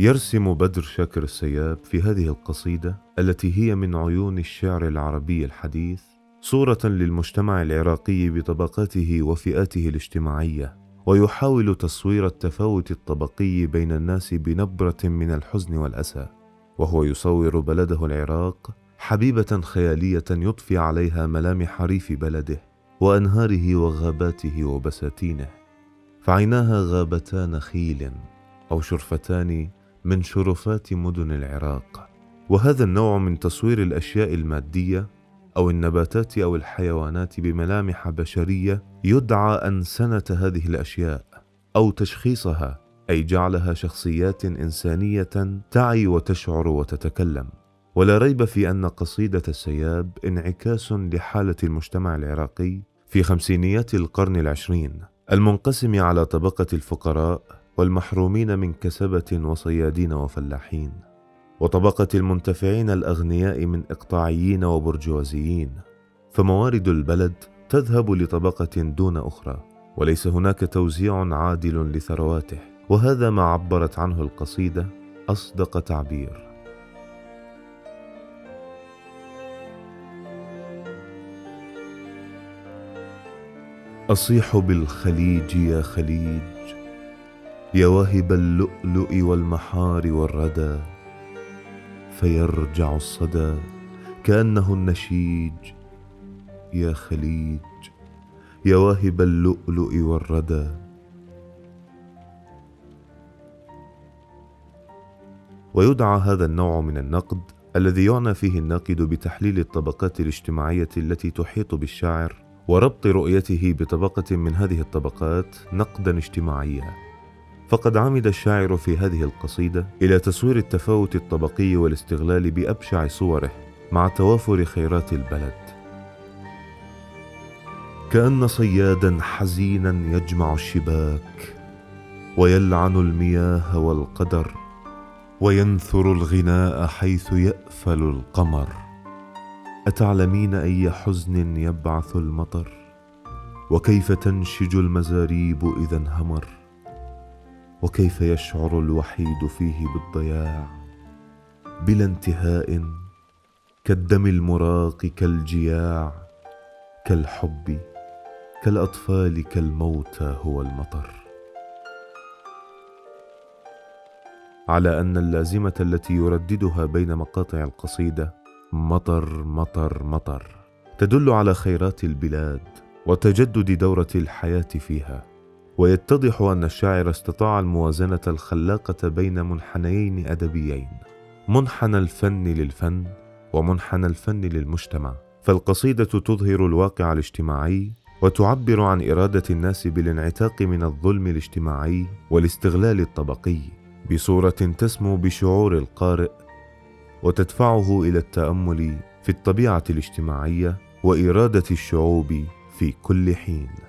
يرسم بدر شاكر السياب في هذه القصيدة التي هي من عيون الشعر العربي الحديث صورة للمجتمع العراقي بطبقاته وفئاته الاجتماعية ويحاول تصوير التفاوت الطبقي بين الناس بنبرة من الحزن والأسى وهو يصور بلده العراق حبيبة خيالية يضفي عليها ملامح ريف بلده وأنهاره وغاباته وبساتينه فعيناها غابتا نخيل أو شرفتان من شرفات مدن العراق وهذا النوع من تصوير الأشياء المادية أو النباتات أو الحيوانات بملامح بشرية يدعى انسنه هذه الأشياء أو تشخيصها أي جعلها شخصيات إنسانية تعي وتشعر وتتكلم. ولا ريب في أن قصيدة السياب انعكاس لحالة المجتمع العراقي في خمسينيات القرن العشرين المنقسم على طبقة الفقراء والمحرومين من كسبة وصيادين وفلاحين وطبقة المنتفعين الأغنياء من إقطاعيين وبرجوازيين فموارد البلد تذهب لطبقة دون أخرى وليس هناك توزيع عادل لثرواته وهذا ما عبرت عنه القصيدة أصدق تعبير. أصيح بالخليج يا خليج يا واهب اللؤلؤ والمحار والردى فيرجع الصدى كأنه النشيج. يا خليج يا واهب اللؤلؤ والردى. ويدعى هذا النوع من النقد الذي يعنى فيه الناقد بتحليل الطبقات الاجتماعية التي تحيط بالشاعر وربط رؤيته بطبقة من هذه الطبقات نقدا اجتماعيا. فقد عمد الشاعر في هذه القصيدة إلى تصوير التفاوت الطبقي والاستغلال بأبشع صوره مع توافر خيرات البلد. كأن صيادا حزينا يجمع الشباك ويلعن المياه والقدر وينثر الغناء حيث يأفل القمر. أتعلمين أي حزن يبعث المطر؟ وكيف تنشج المزاريب إذا انهمر؟ وكيف يشعر الوحيد فيه بالضياع بلا انتهاء كالدم المراق كالجياع كالحب كالأطفال كالموتى هو المطر على أن اللازمة التي يرددها بين مقاطع القصيدة مطر مطر مطر تدل على خيرات البلاد وتجدد دورة الحياة فيها ويتضح أن الشاعر استطاع الموازنة الخلاقة بين منحنيين أدبيين منحنى الفن للفن ومنحنى الفن للمجتمع. فالقصيدة تظهر الواقع الاجتماعي وتعبر عن إرادة الناس بالانعتاق من الظلم الاجتماعي والاستغلال الطبقي بصورة تسمو بشعور القارئ وتدفعه إلى التأمل في الطبيعة الاجتماعية وإرادة الشعوب في كل حين.